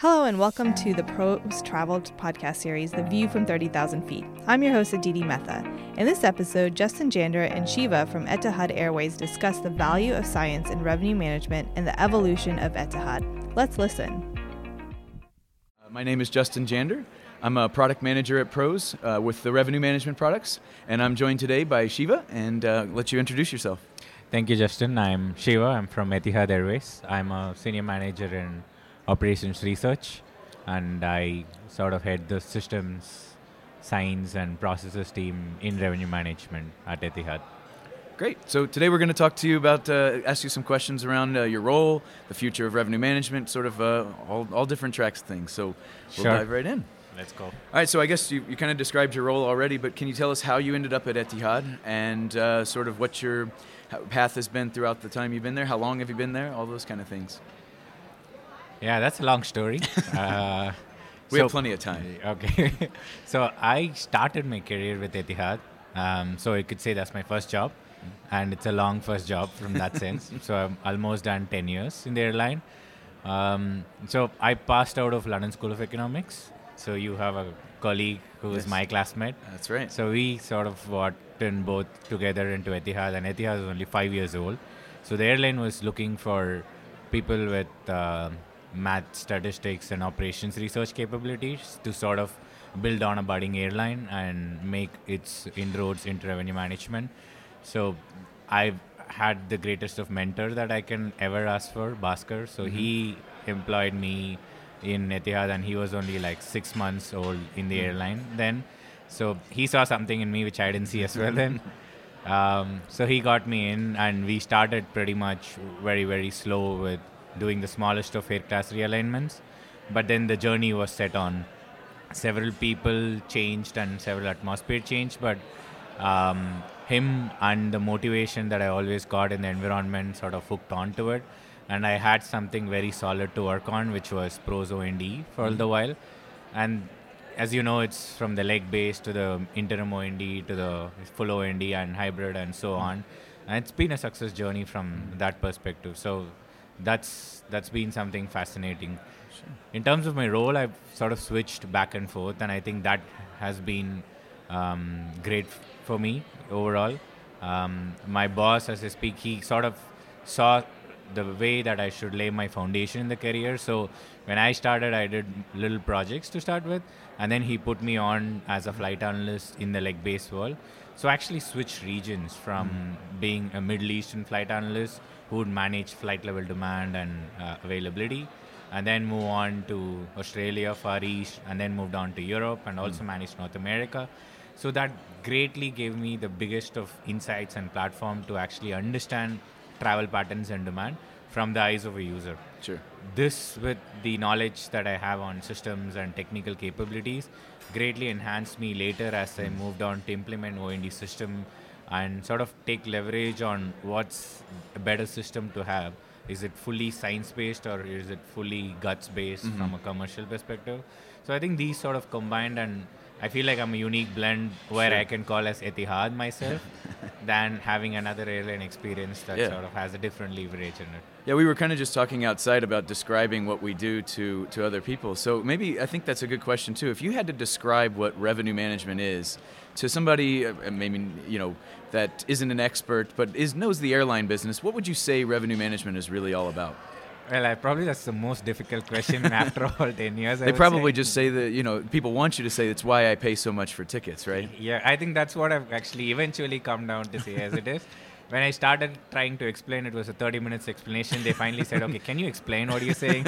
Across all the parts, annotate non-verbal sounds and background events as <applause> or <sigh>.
Hello and welcome to the Pros Travel podcast series, The View from 30,000 Feet. I'm your host, Aditi Mehta. In this episode, Justin Jander and Shiva from Etihad Airways discuss the value of science in revenue management and the evolution of Etihad. Let's listen. Uh, my name is Justin Jander. I'm a product manager at Pros uh, with the revenue management products, and I'm joined today by Shiva. And uh, let you introduce yourself. Thank you, Justin. I'm Shiva. I'm from Etihad Airways. I'm a senior manager in operations research, and I sort of head the systems, science, and processes team in revenue management at Etihad. Great. So today we're going to talk to you about, uh, ask you some questions around uh, your role, the future of revenue management, sort of uh, all, all different tracks of things. So we'll Sure. dive right in. Let's go. All right. So I guess you, you kind of described your role already, but can you tell us how you ended up at Etihad and uh, sort of what your path has been throughout the time you've been there? How long have you been there? All those kind of things. Yeah, that's a long story. <laughs> uh, We so- have plenty of time. <laughs> Okay. <laughs> so I started my career with Etihad. Um, so I could say that's my first job. And it's a long first job from that sense. So I'm almost done 10 years in the airline. Um, so I passed out of London School of Economics. So you have a colleague who is Yes. my classmate. That's right. So we sort of walked in both together into Etihad, and Etihad was only five years old. So the airline was looking for people with uh, math, statistics, and operations research capabilities to sort of build on a budding airline and make its inroads into revenue management. So I've had the greatest of mentor that I can ever ask for, Bhaskar. So he employed me in Etihad, and he was only like six months old in the airline then. So he saw something in me which I didn't see as well then. <laughs> Um, so he got me in, and we started pretty much very, very slow with doing the smallest of air class realignments. But then the journey was set on. Several people changed and several atmosphere changed, but um, him and the motivation that I always got in the environment sort of hooked onto it. And I had something very solid to work on, which was Pros OND for all the while. And as you know, it's from the leg base to the interim OND to the full OND and hybrid and so on. And it's been a success journey from that perspective. So that's that's been something fascinating. In terms of my role, I've sort of switched back and forth, and I think that has been um, great f- for me overall. Um, my boss, as I speak, he sort of saw the way that I should lay my foundation in the career. So when I started, I did little projects to start with, and then he put me on as a flight analyst in the leg base world. So I actually switched regions from being a Middle Eastern flight analyst who would manage flight level demand and uh, availability, and then move on to Australia, Far East, and then moved on to Europe and also managed North America. So that greatly gave me the biggest of insights and platform to actually understand travel patterns and demand from the eyes of a user. Sure. This, with the knowledge that I have on systems and technical capabilities, greatly enhanced me later as I moved on to implement OND system and sort of take leverage on what's a better system to have. Is it fully science based or is it fully guts based mm-hmm. from a commercial perspective? So I think these sort of combined and I feel like I'm a unique blend where Sure. I can call as Etihad myself <laughs> than having another airline experience that Yeah. sort of has a different leverage in it. Yeah, we were kind of just talking outside about describing what we do to, to other people. So maybe I think that's a good question too. If you had to describe what revenue management is to somebody, uh, maybe you know, that isn't an expert but is knows the airline business, what would you say revenue management is really all about? Well, I probably that's the most difficult question <laughs> after all 10 years. They probably say. just say that you know people want you to say that's why I pay so much for tickets, right? <laughs> Yeah, I think that's what I've actually eventually come down to say as it is. <laughs> When I started trying to explain, it was a 30 minutes explanation. They finally said, okay, can you explain what you're saying?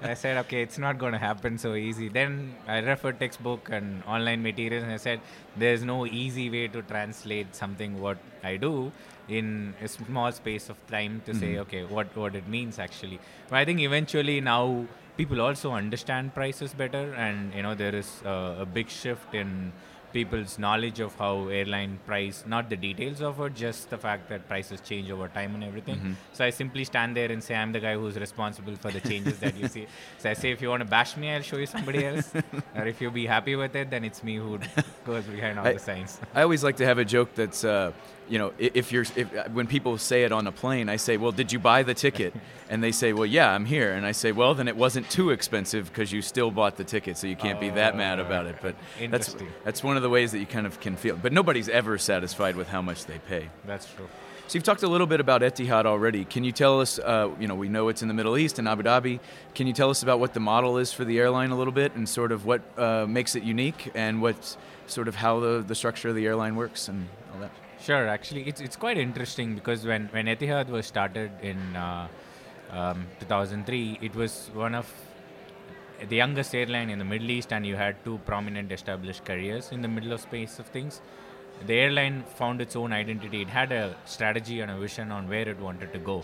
I said, okay, it's not going to happen so easy. Then I referred textbook and online materials and I said, there's no easy way to translate something what I do in a small space of time to say, okay, what, what it means actually. But I think eventually now people also understand prices better and, you know, there is a, a big shift in people's knowledge of how airline price, not the details of it, just the fact that prices change over time and everything. Mm-hmm. So I simply stand there and say, I'm the guy who's responsible for the changes that you see. So I say, if you want to bash me, I'll show you somebody else. <laughs> or if you'll be happy with it, then it's me who goes behind all I- the signs. I always like to have a joke that's, uh, you know, if you're, if, uh, when people say it on a plane, I say, well, did you buy the ticket? <laughs> And they say, well, yeah, I'm here. And I say, well, then it wasn't too expensive because you still bought the ticket, so you can't be that mad about it. But that's, that's one of the ways that you kind of can feel. But nobody's ever satisfied with how much they pay. That's true. So you've talked a little bit about Etihad already. Can you tell us, uh, you know, we know it's in the Middle East in Abu Dhabi. Can you tell us about what the model is for the airline a little bit and sort of what uh, makes it unique and what sort of how the, the structure of the airline works and all that? Sure, actually, it's it's quite interesting because when when Etihad was started in uh, um, 2003, it was one of the youngest airline in the Middle East, and you had two prominent established careers in the middle of space of things. The airline found its own identity. It had a strategy and a vision on where it wanted to go,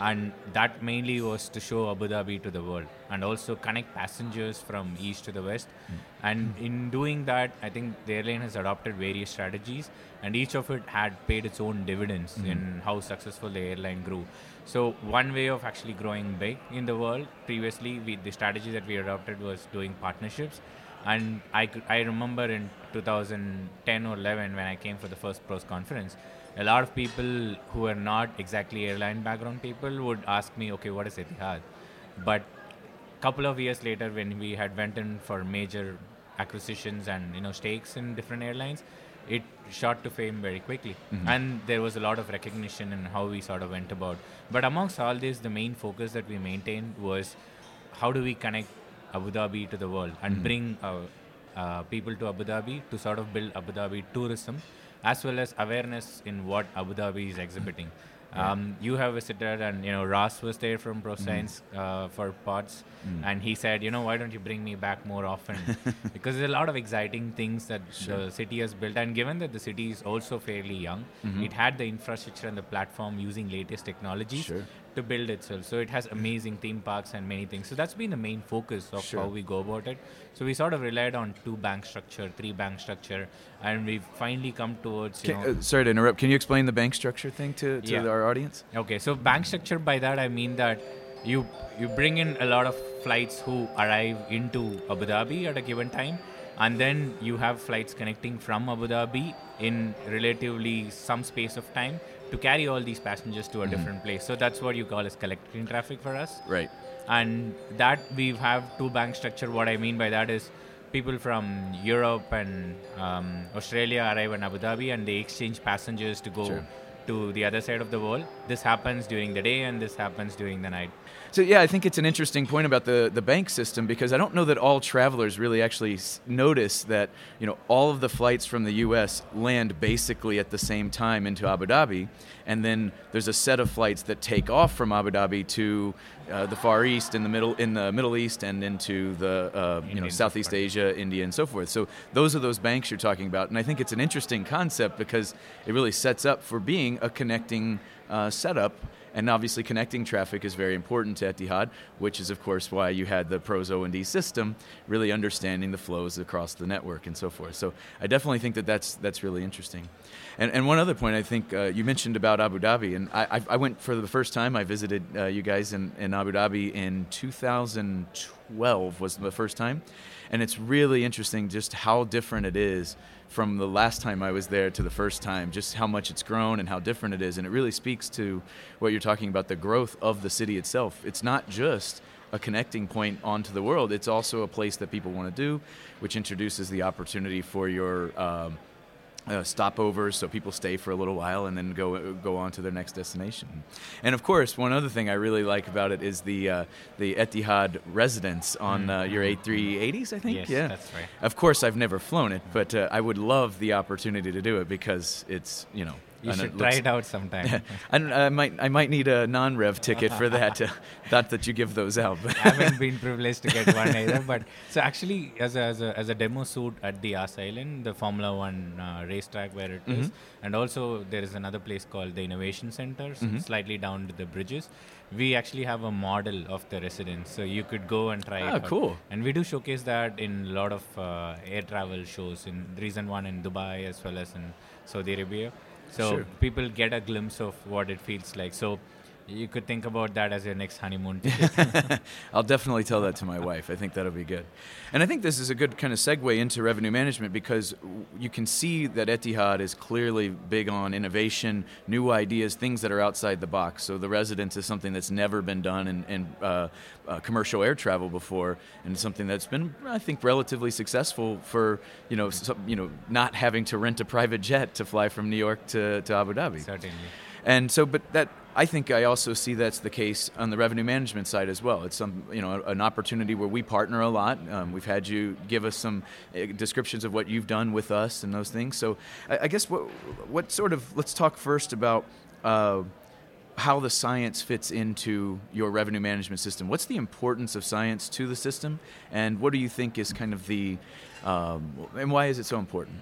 and that mainly was to show Abu Dhabi to the world and also connect passengers from east to the west. Hmm. And in doing that, I think the airline has adopted various strategies, and each of it had paid its own dividends hmm. in how successful the airline grew. So one way of actually growing big in the world, previously we, the strategy that we adopted was doing partnerships. And I, could, I remember in 2010 or 11 when I came for the first pros conference, a lot of people who are not exactly airline background people would ask me, okay, what is Etihad? But a couple of years later when we had went in for major acquisitions and you know stakes in different airlines it shot to fame very quickly. Mm-hmm. And there was a lot of recognition in how we sort of went about. But amongst all this the main focus that we maintained was how do we connect abu dhabi to the world and bring uh, uh, people to abu dhabi to sort of build abu dhabi tourism as well as awareness in what abu dhabi is exhibiting. Um, you have visited, and you know Ross was there from ProScience uh, for Pods, and he said, you know, why don't you bring me back more often? <laughs> because there's a lot of exciting things that the city has built, and given that the city is also fairly young, it had the infrastructure and the platform using latest technologies Sure. To build itself. So it has amazing theme parks and many things. So that's been the main focus of Sure. how we go about it. So we sort of relied on two bank structure, three bank structure, and we've finally come towards you Can, know. uh, sorry to interrupt. Can you explain the bank structure thing to, to Yeah. our audience? Okay, so bank structure by that I mean that you you bring in a lot of flights who arrive into Abu Dhabi at a given time, and then you have flights connecting from Abu Dhabi in relatively some space of time to carry all these passengers to a different place. So that's what you call as collecting traffic for us Right. and that we have two bank structure what i mean by that is people from europe and um, australia arrive in abu dhabi and they exchange passengers to go Sure. To the other side of the world this happens during the day and this happens during the night So yeah, I think it's an interesting point about the, the bank system because I don't know that all travelers really actually notice that you know all of the flights from the U.S. land basically at the same time into Abu Dhabi, and then there's a set of flights that take off from Abu Dhabi to uh, the Far East, in the middle in the Middle East, and into the uh, you know Southeast. Asia, India, and so forth. So those are those banks you're talking about, and I think it's an interesting concept because it really sets up for being a connecting uh, setup. And obviously, connecting traffic is very important to Etihad, which is, of course, why you had the Pros O and D system, really understanding the flows across the network and so forth. So I definitely think that that's that's really interesting. And, and one other point, I think uh, you mentioned about Abu Dhabi, and I, I, I went for the first time. I visited uh, you guys in, in Abu Dhabi in 2012 was the first time, and it's really interesting just how different it is from the last time I was there to the first time, just how much it's grown and how different it is. And it really speaks to what you're talking about the growth of the city itself. It's not just a connecting point onto the world, it's also a place that people want to do, which introduces the opportunity for your. Um, uh, stopovers, so people stay for a little while and then go go on to their next destination. And of course, one other thing I really like about it is the uh, the Etihad residence on uh, your A380s. I think. Yes, yeah, that's right. Of course, I've never flown it, but uh, I would love the opportunity to do it because it's you know You And should it try it out sometime. <laughs> And I might I might need a non-rev ticket for that. uh, <laughs> not that you give those out, but I haven't been privileged to get one either. But <laughs> so actually, as a, as a, as a demo suit at the Yas Island, the Formula One uh, racetrack where it is, Mm-hmm. and also there is another place called the Innovation Center, s- Mm-hmm. slightly down to the bridges. We actually have a model of the residence, so you could go and try Ah, it. out. cool. And we do showcase that in a lot of uh, air travel shows. In the recent one in Dubai as well as in Saudi Arabia. So Sure. people get a glimpse of what it feels like. So you could think about that as your next honeymoon. <laughs> I'll definitely tell that to my wife. I think that'll be good. And I think this is a good kind of segue into revenue management because you can see that Etihad is clearly big on innovation, new ideas, things that are outside the box. So the residence is something that's never been done in, in uh, uh, commercial air travel before, and something that's been, I think, relatively successful for you know, some, you know, not having to rent a private jet to fly from New York to, to Abu Dhabi. Certainly. And so, but that I think I also see that's the case on the revenue management side as well. It's some you know an opportunity where we partner a lot. Um, we've had you give us some uh, descriptions of what you've done with us and those things. So I, I guess what what sort of let's talk first about. Uh, how the science fits into your revenue management system. What's the importance of science to the system, and what do you think is kind of the, um, and why is it so important?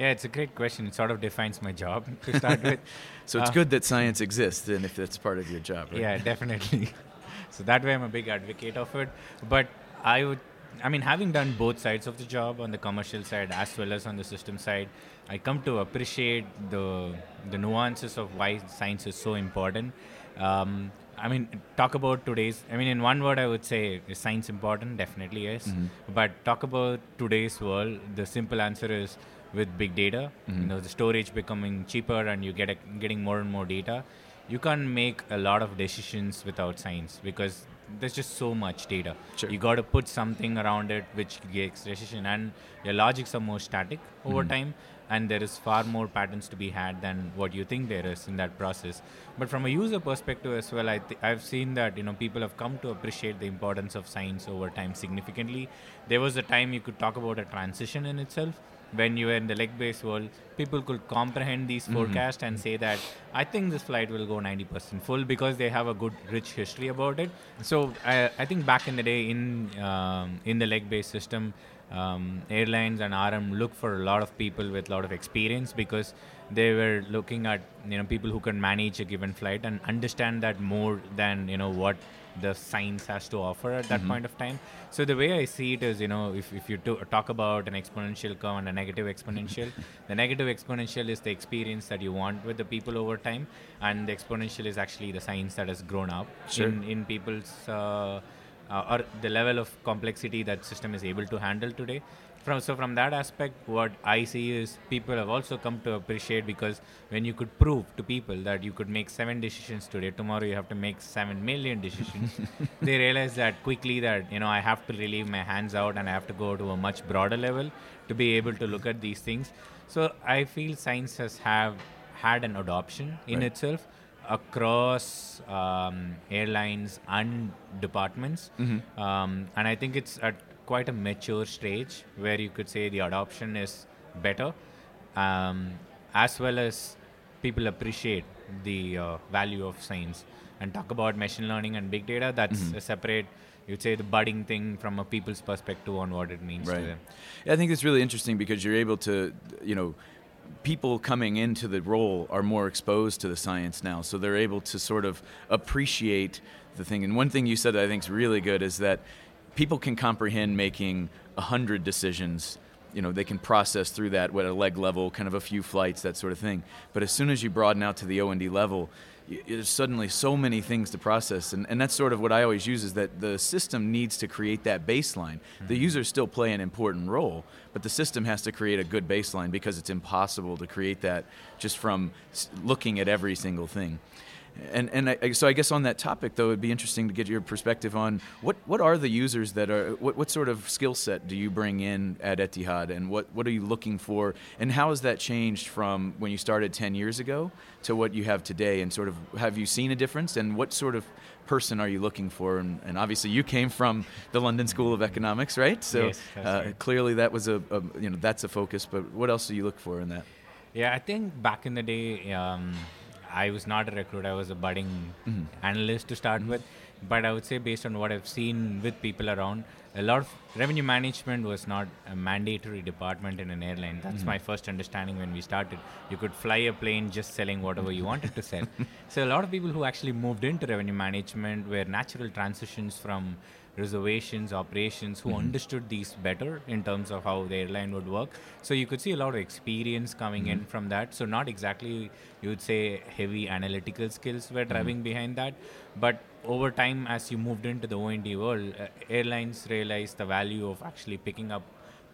Yeah, it's a great question. It sort of defines my job <laughs> to start with. So it's Uh, good that science exists, and if that's part of your job, right? Yeah, definitely. <laughs> so that way, I'm a big advocate of it. But I would, I mean, having done both sides of the job on the commercial side as well as on the system side, I come to appreciate the the nuances of why science is so important. Um, I mean, talk about today's. I mean, in one word, I would say is science important? Definitely yes. But talk about today's world. The simple answer is with big data. You mm-hmm. know, the storage becoming cheaper, and you get a, getting more and more data you can't make a lot of decisions without science because there's just so much data. Sure. You got to put something around it which gets decision, and your logics are more static over mm-hmm. time, and there is far more patterns to be had than what you think there is in that process. But from a user perspective as well, I th- I've seen that you know people have come to appreciate the importance of science over time significantly. There was a time you could talk about a transition in itself when you were in the leg-based world, people could comprehend these forecasts and say that I think this flight will go 90% full because they have a good, rich history about it. So I, I think back in the day in um, in the leg-based system, um, airlines and RM look for a lot of people with a lot of experience because they were looking at you know people who can manage a given flight and understand that more than you know what the science has to offer at that point of time. So the way I see it is, you know, if, if you to, talk about an exponential curve and a negative exponential, <laughs> the negative exponential is the experience that you want with the people over time, and the exponential is actually the science that has grown up Sure. in in people's uh, uh, or the level of complexity that system is able to handle today. From, so from that aspect, what I see is people have also come to appreciate because when you could prove to people that you could make seven decisions today, tomorrow you have to make seven million decisions, <laughs> they realize that quickly that you know I have to relieve my hands out and I have to go to a much broader level to be able to look at these things. So I feel science has have had an adoption in Right. itself across um, airlines and departments. Um, and I think it's at quite a mature stage where you could say the adoption is better, um, as well as people appreciate the uh, value of science. And talk about machine learning and big data, that's a separate, you'd say, the budding thing from a people's perspective on what it means to them. Yeah, I think it's really interesting because you're able to, you know, people coming into the role are more exposed to the science now, so they're able to sort of appreciate the thing. And one thing you said that I think is really good is that people can comprehend making a hundred decisions. You know, they can process through that at a leg level, kind of a few flights, that sort of thing. But as soon as you broaden out to the O and D level, there's suddenly so many things to process and, and that's sort of what i always use is that the system needs to create that baseline. The mm-hmm. users still play an important role but the system has to create a good baseline because it's impossible to create that just from looking at every single thing and and I, so I guess on that topic though, it'd be interesting to get your perspective on what, what are the users that are what, what sort of skill set do you bring in at Etihad, and what, what are you looking for, and how has that changed from when you started ten years ago to what you have today, and sort of have you seen a difference, and what sort of person are you looking for, and, and obviously you came from the London School of Economics, right? So Yes, uh, right. clearly that was a, a you know that's a focus, but what else do you look for in that? Yeah, I think back in the day, um, I was not a recruit. I was a budding Mm-hmm. analyst to start with. But I would say, based on what I've seen with people around, a lot of revenue management was not a mandatory department in an airline. That's my first understanding when we started. You could fly a plane just selling whatever you wanted to sell. <laughs> so a lot of people who actually moved into revenue management were natural transitions from reservations, operations, who understood these better in terms of how the airline would work. So you could see a lot of experience coming in from that. So not exactly you would say heavy analytical skills were driving behind that, but over time as you moved into the O&D world, uh, airlines realized the value of actually picking up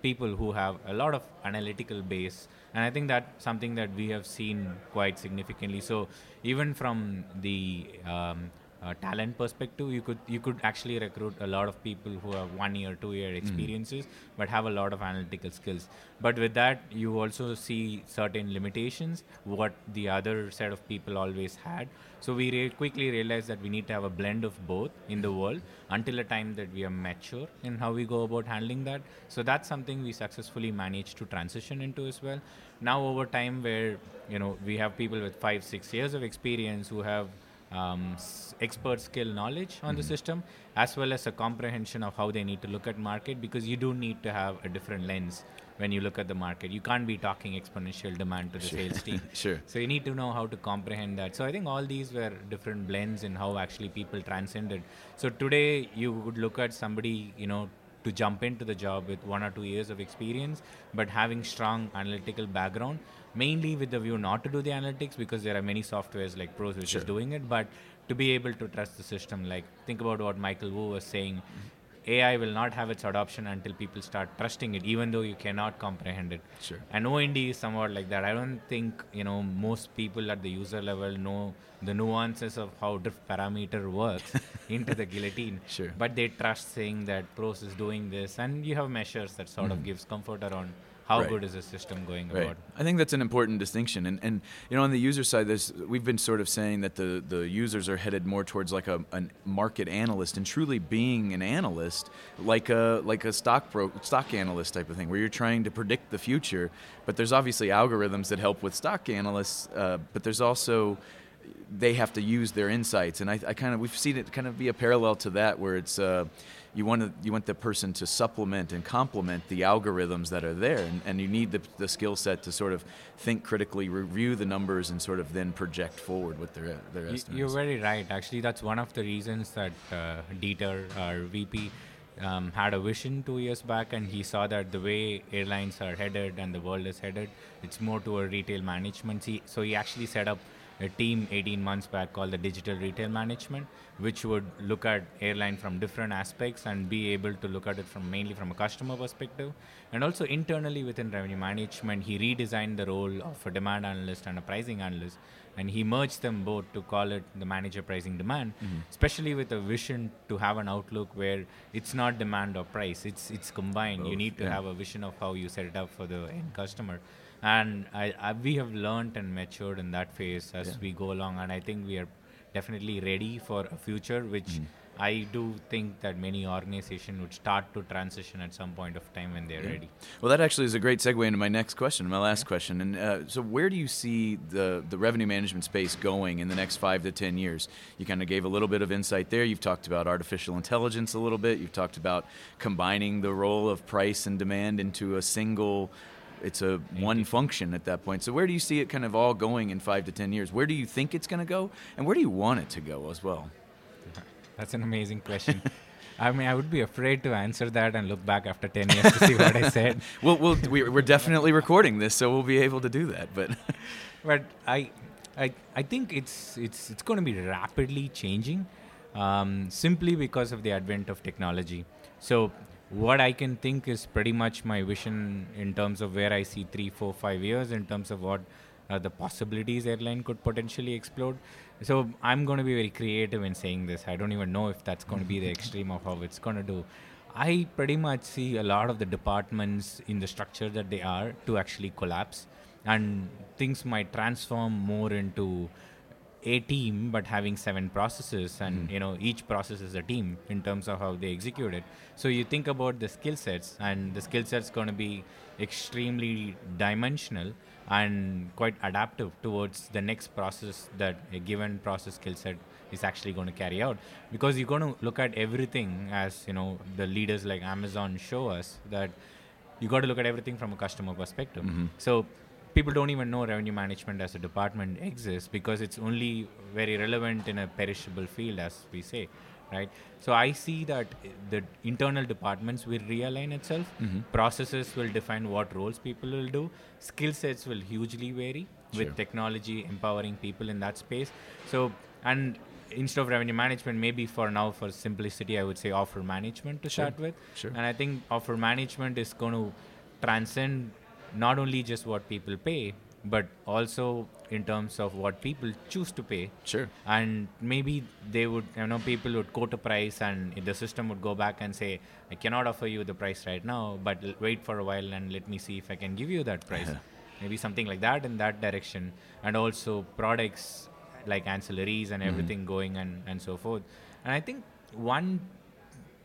people who have a lot of analytical base. And i think that's something that we have seen quite significantly. So even from the um, uh, talent perspective you could you could actually recruit a lot of people who have one year two year experiences but have a lot of analytical skills but with that you also see certain limitations what the other set of people always had so we re- quickly realized that we need to have a blend of both in the world until a time that we are mature in how we go about handling that. So that's something we successfully managed to transition into as well. Now over time, where you know we have people with five, six years of experience who have um, s- expert skill knowledge on the system as well as a comprehension of how they need to look at market because you do need to have a different lens when you look at the market you can't be talking exponential demand to the sales team <laughs> Sure. so you need to know how to comprehend that. So I think all these were different blends in how actually people transcended. So today you would look at somebody, you know, to jump into the job with one or two years of experience, but having strong analytical background, mainly with the view not to do the analytics because there are many softwares like Pros which Sure. is doing it, but to be able to trust the system. Like think about what Michael Wu was saying. Mm-hmm. AI will not have its adoption until people start trusting it, even though you cannot comprehend it. Sure. And OND is somewhat like that. I don't think you know most people at the user level know the nuances of how drift parameter works <laughs> into the guillotine. Sure. But they trust saying that pros is doing this, and you have measures that sort of mm-hmm. gives comfort around how Right. good is the system going Right. about. I think that's an important distinction, and and you know on the user side, there's we've been sort of saying that the the users are headed more towards like a, a market analyst and truly being an analyst, like a like a stock pro stock analyst type of thing, where you're trying to predict the future. But there's obviously algorithms that help with stock analysts, uh, but there's also they have to use their insights, and I, I kind of we've seen it kind of be a parallel to that, where it's uh, you want to, you want the person to supplement and complement the algorithms that are there, and, and you need the, the skill set to sort of think critically, review the numbers, and sort of then project forward what their their estimates. You're very right. Actually, that's one of the reasons that uh, Dieter, our VP, um, had a vision two years back, and he saw that the way airlines are headed and the world is headed, it's more toward retail management. He, so he actually set up a team 18 months back called the Digital Retail Management, which would look at airline from different aspects and be able to look at it from mainly from a customer perspective, and also internally within revenue management, he redesigned the role of a demand analyst and a pricing analyst and he merged them both to call it the manager pricing demand mm-hmm. especially with a vision to have an outlook where it's not demand or price it's it's combined. You need to yeah. have a vision of how you set it up for the end customer and I, I we have learned and matured in that phase as Yeah. we go along and i think we are definitely ready for a future which Mm-hmm. I do think that many organizations would start to transition at some point of time when they're Yeah. ready. Well, that actually is a great segue into my next question, my last question. And uh, so, where do you see the the revenue management space going in the next five to ten years? You kind of gave a little bit of insight there. You've talked about artificial intelligence a little bit. You've talked about combining the role of price and demand into a single. It's a one function at that point. So, where do you see it kind of all going in five to ten years? Where do you think it's going to go, and where do you want it to go as well? That's an amazing question. <laughs> I mean, I would be afraid to answer that and look back after 10 years to see what I said. <laughs> Well, we'll we- we're definitely recording this, so we'll be able to do that. But <laughs> But I, I, I think it's, it's, it's going to be rapidly changing um, simply because of the advent of technology. So, what I can think is pretty much my vision in terms of where I see three, four, five years in terms of what uh, the possibilities airline could potentially explode. So I'm going to be very creative in saying this. I don't even know if that's going to be the <laughs> extreme of how it's going to do. I pretty much see a lot of the departments in the structure that they are to actually collapse, and things might transform more into a team but having seven processes and Mhm. you know each process is a team in terms of how they execute it so you think about the skill sets and the skill sets going to be extremely dimensional and quite adaptive towards the next process that a given process skill set is actually going to carry out because you're going to look at everything as you know the leaders like amazon show us that you got to look at everything from a customer perspective Mhm. so people don't even know revenue management as a department exists because it's only very relevant in a perishable field as we say right so i see that the internal departments will realign itself Mhm. processes will define what roles people will do skill sets will hugely vary Sure. with technology empowering people in that space so and instead of revenue management maybe for now for simplicity i would say offer management to Sure. start with Sure. and i think offer management is going to transcend not only just what people pay but also in terms of what people choose to pay. Sure. and maybe they would you know people would quote a price and the system would go back and say i cannot offer you the price right now but l- wait for a while and let me see if i can give you that price. Maybe something like that in that direction. And also products like ancillaries and Mhm. everything going and and so forth. And i think one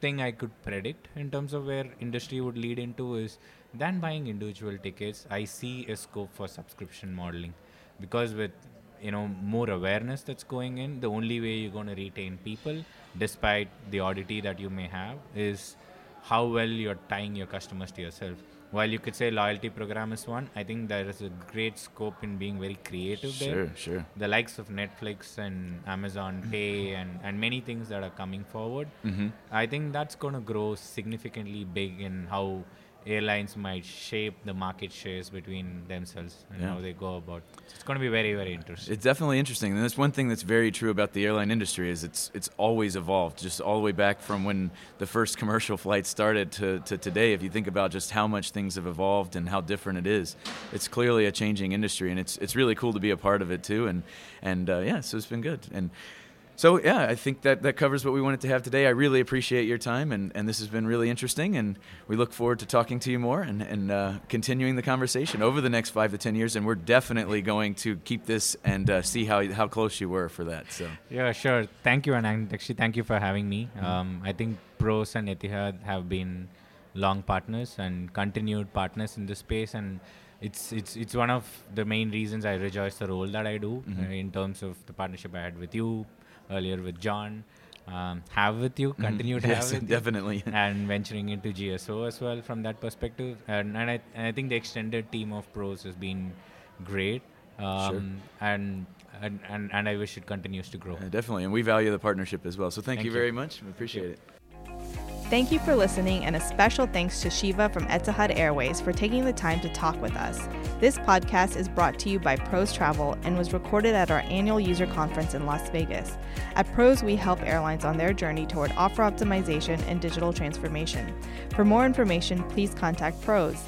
thing I could predict in terms of where industry would lead into is than buying individual tickets, I see a scope for subscription modeling because with you know more awareness that's going in, the only way you're going to retain people, despite the oddity that you may have, is how well you're tying your customers to yourself. While you could say loyalty program is one, I think there is a great scope in being very creative there Sure. Sure. the likes of Netflix and Amazon Pay and, and many things that are coming forward, Mm-hmm. I think that's going to grow significantly big in how airlines might shape the market shares between themselves and Yeah. how they go about. So it's going to be very, very interesting. It's definitely interesting, and that's one thing that's very true about the airline industry is it's it's always evolved, just all the way back from when the first commercial <laughs> flight started to, to today. If you think about just how much things have evolved and how different it is, it's clearly a changing industry, and it's it's really cool to be a part of it too. And and uh, yeah, so it's been good. And so yeah, I think that that covers what we wanted to have today. I really appreciate your time, and, and this has been really interesting. And we look forward to talking to you more and and uh, continuing the conversation over the next five to ten years. And we're definitely going to keep this and uh, see how how close you were for that. So Yeah, sure. Thank you, and actually, thank you for having me. Um, I think Pros and Etihad have been long partners and continued partners in this space, and it's it's it's one of the main reasons I rejoice the role that I do Mhm. uh, in terms of the partnership I had with you earlier with John, um, have with you, continue to Mm-hmm. <laughs> yes, have with you definitely. <laughs> and venturing into GSO as well from that perspective. And, and, I, and I think the extended team of pros has been great. Um, and, and, and, and I wish it continues to grow. Uh, definitely, and we value the partnership as well. So thank, Thank you you. very much. We appreciate it. Thank you for listening, and a special thanks to Shiva from Etihad Airways for taking the time to talk with us. This podcast is brought to you by Pros Travel and was recorded at our annual user conference in Las Vegas. At Pros, we help airlines on their journey toward offer optimization and digital transformation. For more information, please contact Pros.